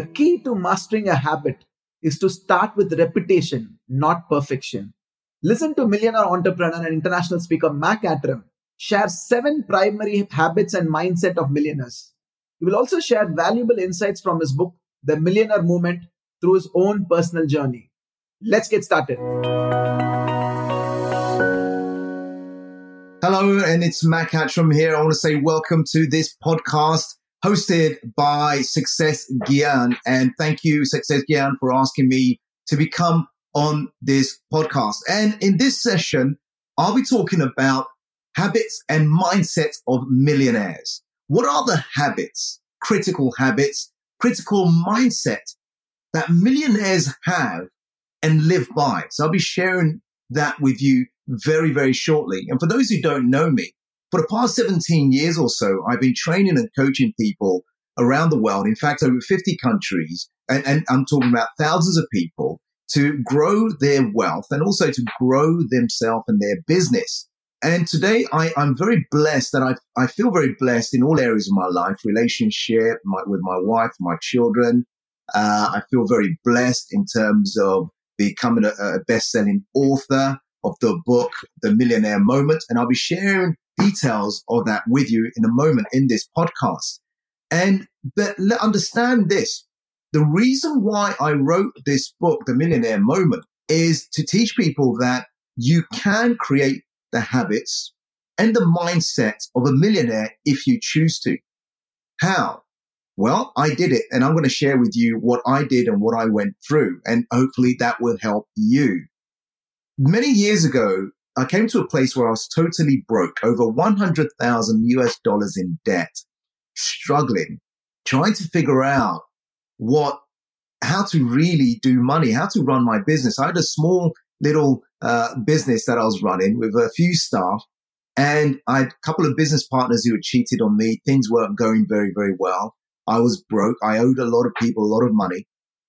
The key to mastering a habit is to start with repetition, not perfection. Listen to millionaire entrepreneur and international speaker Mac Attram share seven primary habits and mindset of millionaires. He will also share valuable insights from his book, The Millionaire Moment, through his own personal journey. Let's get started. Hello, and it's Mac Attram here. I want to say welcome to this podcast hosted by Success Gyan. And thank you, Success Gyan, for asking me to become on this podcast. And in this session, I'll be talking about habits and mindsets of millionaires. What are the habits, critical habits, critical mindset that millionaires have and live by? So I'll be sharing that with you very, very shortly. And for those who don't know me, for the past 17 years or so, I've been training and coaching people around the world. In fact, over 50 countries, and, and I'm talking about thousands of people to grow their wealth and also to grow themselves and their business. And today I, am very blessed that I, I feel very blessed in all areas of my life, relationship my, with my wife, my children. Uh, I feel very blessed in terms of becoming a, a best-selling author of the book, The Millionaire Moment. And I'll be sharing details of that with you in a moment in this podcast. And but understand this. The reason why I wrote this book, The Millionaire Moment, is to teach people that you can create the habits and the mindset of a millionaire if you choose to. How? Well, I did it and I'm going to share with you what I did and what I went through. And hopefully that will help you. Many years ago, I came to a place where I was totally broke, over 100,000 US dollars in debt, struggling, trying to figure out what, how to really do money, how to run my business. I had a small little uh, business that I was running with a few staff and I had a couple of business partners who had cheated on me. Things weren't going very, very well. I was broke. I owed a lot of people a lot of money.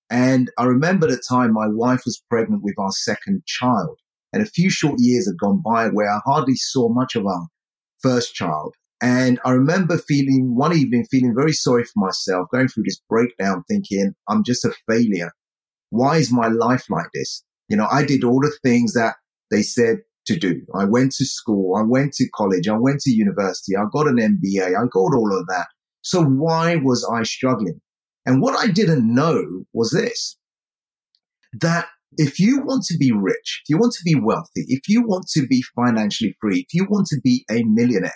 And I remember the time my wife was pregnant with our second child. And a few short years had gone by where I hardly saw much of our first child. And I remember feeling one evening, feeling very sorry for myself, going through this breakdown, thinking, I'm just a failure. Why is my life like this? You know, I did all the things that they said to do. I went to school. I went to college. I went to university. I got an MBA. I got all of that. So why was I struggling? And what I didn't know was this, that if you want to be rich, if you want to be wealthy, if you want to be financially free, if you want to be a millionaire,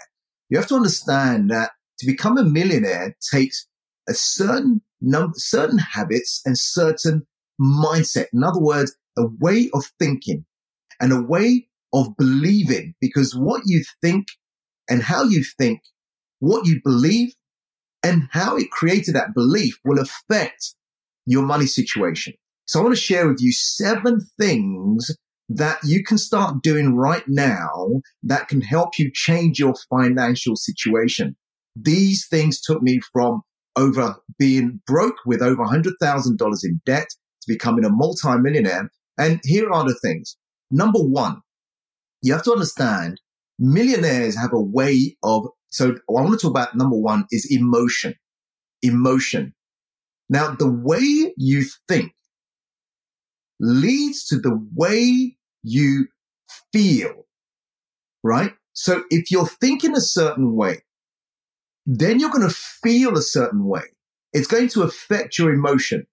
you have to understand that to become a millionaire takes a certain number, certain habits and certain mindset. In other words, a way of thinking and a way of believing because what you think and how you think, what you believe and how it created that belief will affect your money situation. So I want to share with you seven things that you can start doing right now that can help you change your financial situation. These things took me from over being broke with over $100,000 in debt to becoming a multimillionaire. And here are the things. Number one, you have to understand millionaires have a way of, so I want to talk about number one is emotion. Emotion. Now, the way you think leads to the way you feel, right? So if you're thinking a certain way, then you're going to feel a certain way. It's going to affect your emotion.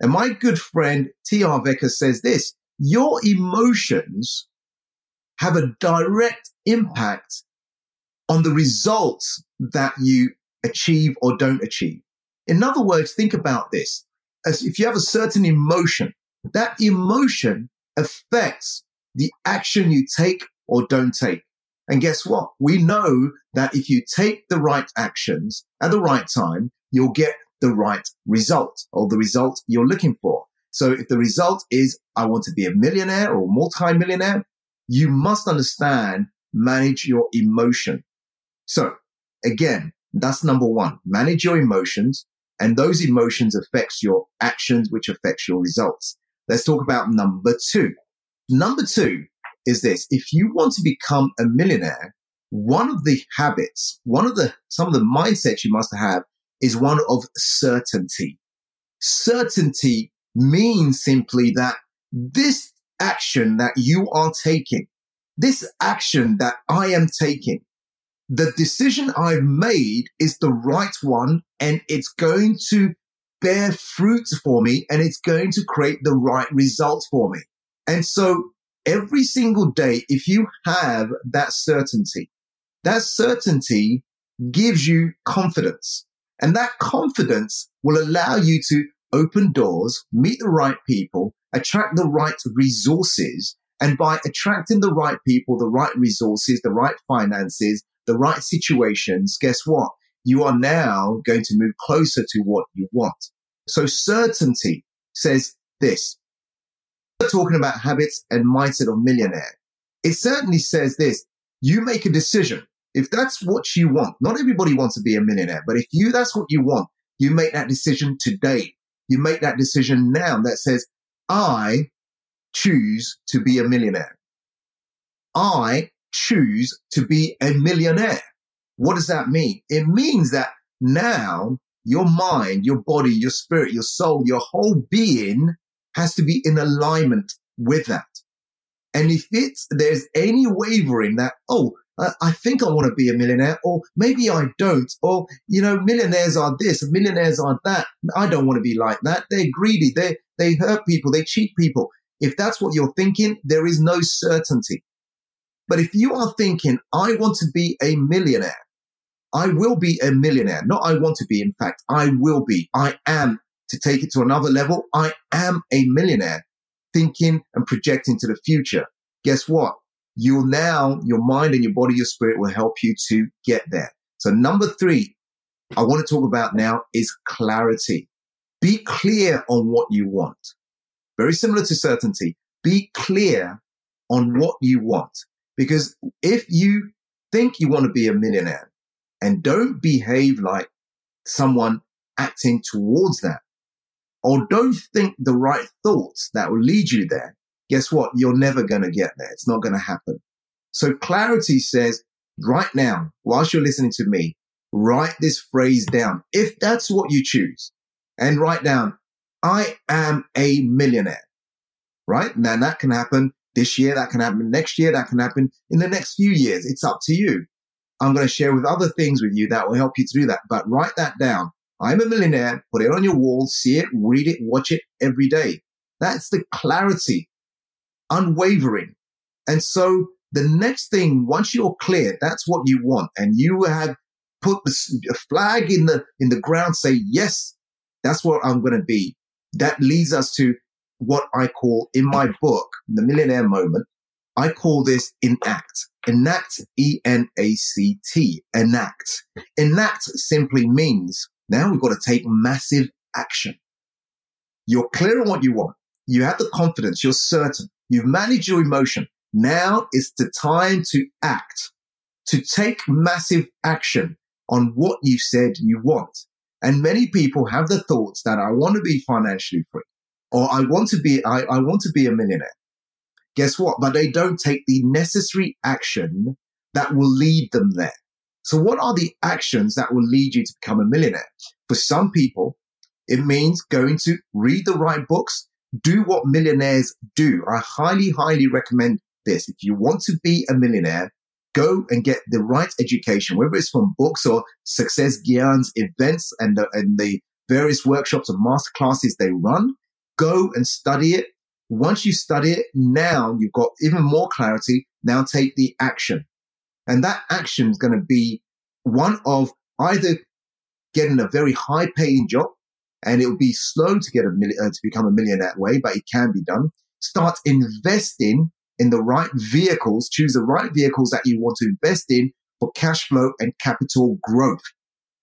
And my good friend T.R. Harv Eker says this, your emotions have a direct impact on the results that you achieve or don't achieve. In other words, think about this. As if you have a certain emotion, that emotion affects the action you take or don't take. And guess what? We know that if you take the right actions at the right time, you'll get the right result or the result you're looking for. So if the result is I want to be a millionaire or multi-millionaire, you must understand manage your emotion. So again, that's number one. Manage your emotions and those emotions affects your actions, which affects your results. Let's talk about number two. Number two is this. If you want to become a millionaire, one of the habits, one of the, some of the mindsets you must have is one of certainty. Certainty means simply that this action that you are taking, this action that I am taking, the decision I've made is the right one and it's going to bear fruit for me and it's going to create the right results for me. And so every single day, if you have that certainty, that certainty gives you confidence and that confidence will allow you to open doors, meet the right people, attract the right resources. And by attracting the right people, the right resources, the right finances, the right situations, guess what? You are now going to move closer to what you want. So certainty says this. We're talking about habits and mindset of millionaire. It certainly says this. You make a decision. If that's what you want, not everybody wants to be a millionaire, but if you, that's what you want, you make that decision today. You make that decision now that says, I choose to be a millionaire. I choose to be a millionaire. What does that mean? It means that now your mind, your body, your spirit, your soul, your whole being has to be in alignment with that. And if it's, there's any wavering that, oh, I think I want to be a millionaire, or maybe I don't, or, you know, millionaires are this, millionaires are that. I don't want to be like that. They're greedy. They, they hurt people. They cheat people. If that's what you're thinking, there is no certainty. But if you are thinking, I want to be a millionaire, I will be a millionaire. Not I want to be. In fact, I will be. I am to take it to another level. I am a millionaire thinking and projecting to the future. Guess what? You'll now, your mind and your body, your spirit will help you to get there. So number three, I want to talk about now is clarity. Be clear on what you want. Very similar to certainty. Be clear on what you want. Because if you think you want to be a millionaire and don't behave like someone acting towards that, or don't think the right thoughts that will lead you there, guess what? You're never going to get there. It's not going to happen. So clarity says right now, whilst you're listening to me, write this phrase down. If that's what you choose and write down, I am a millionaire, right? Now that can happen this year, that can happen next year, that can happen in the next few years. It's up to you. I'm going to share with other things with you that will help you to do that. But write that down. I'm a millionaire. Put it on your wall, see it, read it, watch it every day. That's the clarity, unwavering. And so the next thing, once you're clear, that's what you want. And you have put the flag in the, in the ground, say, yes, that's what I'm going to be. That leads us to what I call in my book, The Millionaire Moment, I call this enact. Enact, E-N-A-C-T, enact. Enact simply means now we've got to take massive action. You're clear on what you want. You have the confidence. You're certain. You've managed your emotion. Now is the time to act, to take massive action on what you said you want. And many people have the thoughts that I want to be financially free or I want to be, I, I want to be a millionaire. Guess what? But they don't take the necessary action that will lead them there. So what are the actions that will lead you to become a millionaire? For some people, it means going to read the right books, do what millionaires do. I highly, highly recommend this. If you want to be a millionaire, go and get the right education, whether it's from books or Success Gyan's events and the, and the various workshops and masterclasses they run. Go and study it once you study it, now you've got even more clarity. Now take the action. And that action is going to be one of either getting a very high paying job and it will be slow to get a million, uh, to become a millionaire that way, but it can be done. Start investing in the right vehicles. Choose the right vehicles that you want to invest in for cash flow and capital growth,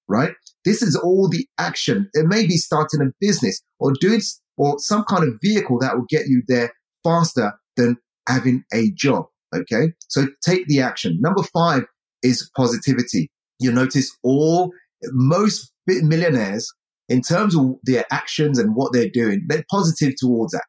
right? This is all the action. It may be starting a business or doing or some kind of vehicle that will get you there faster than having a job. Okay. So take the action. Number five is positivity. You'll notice all most millionaires in terms of their actions and what they're doing, they're positive towards that.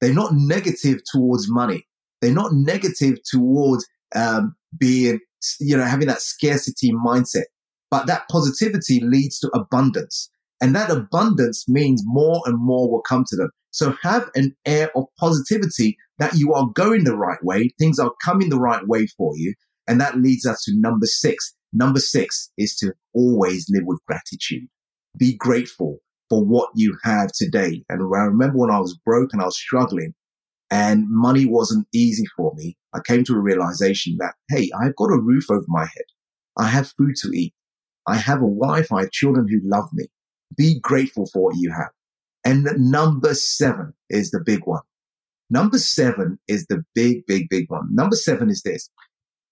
They're not negative towards money. They're not negative towards um, being, you know, having that scarcity mindset. But that positivity leads to abundance. And that abundance means more and more will come to them. So have an air of positivity that you are going the right way. Things are coming the right way for you. And that leads us to number six. Number six is to always live with gratitude. Be grateful for what you have today. And I remember when I was broke and I was struggling and money wasn't easy for me, I came to a realization that, hey, I've got a roof over my head. I have food to eat. I have a wife. I have children who love me. Be grateful for what you have. And number seven is the big one. Number seven is the big, big, big one. Number seven is this.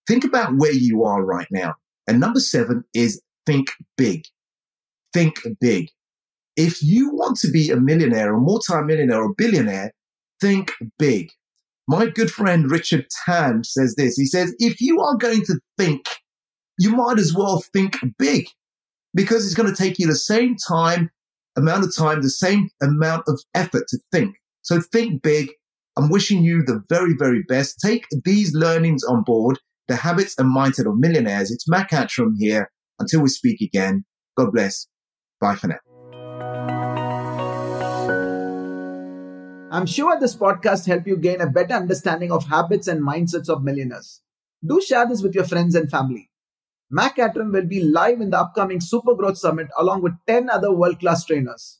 Think about where you are right now. And number seven is think big. Think big. If you want to be a millionaire, a multi-millionaire, or billionaire, think big. My good friend Richard Tan says this. He says, if you are going to think, you might as well think big because it's going to take you the same time, amount of time, the same amount of effort to think. So think big. I'm wishing you the very, very best. Take these learnings on board, the habits and mindset of millionaires. It's Mac Attram here. Until we speak again, God bless. Bye for now. I'm sure this podcast helped you gain a better understanding of habits and mindsets of millionaires. Do share this with your friends and family. Mac Attram will be live in the upcoming Super Growth Summit along with 10 other world class trainers.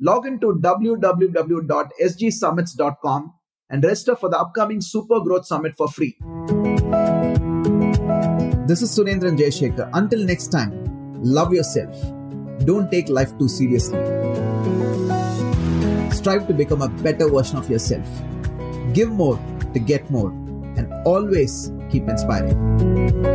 Log into www.sgsummits.com and register for the upcoming Super Growth Summit for free. This is Surendran Jayashekhar. Until next time, love yourself. Don't take life too seriously. Strive to become a better version of yourself. Give more to get more and always keep inspiring.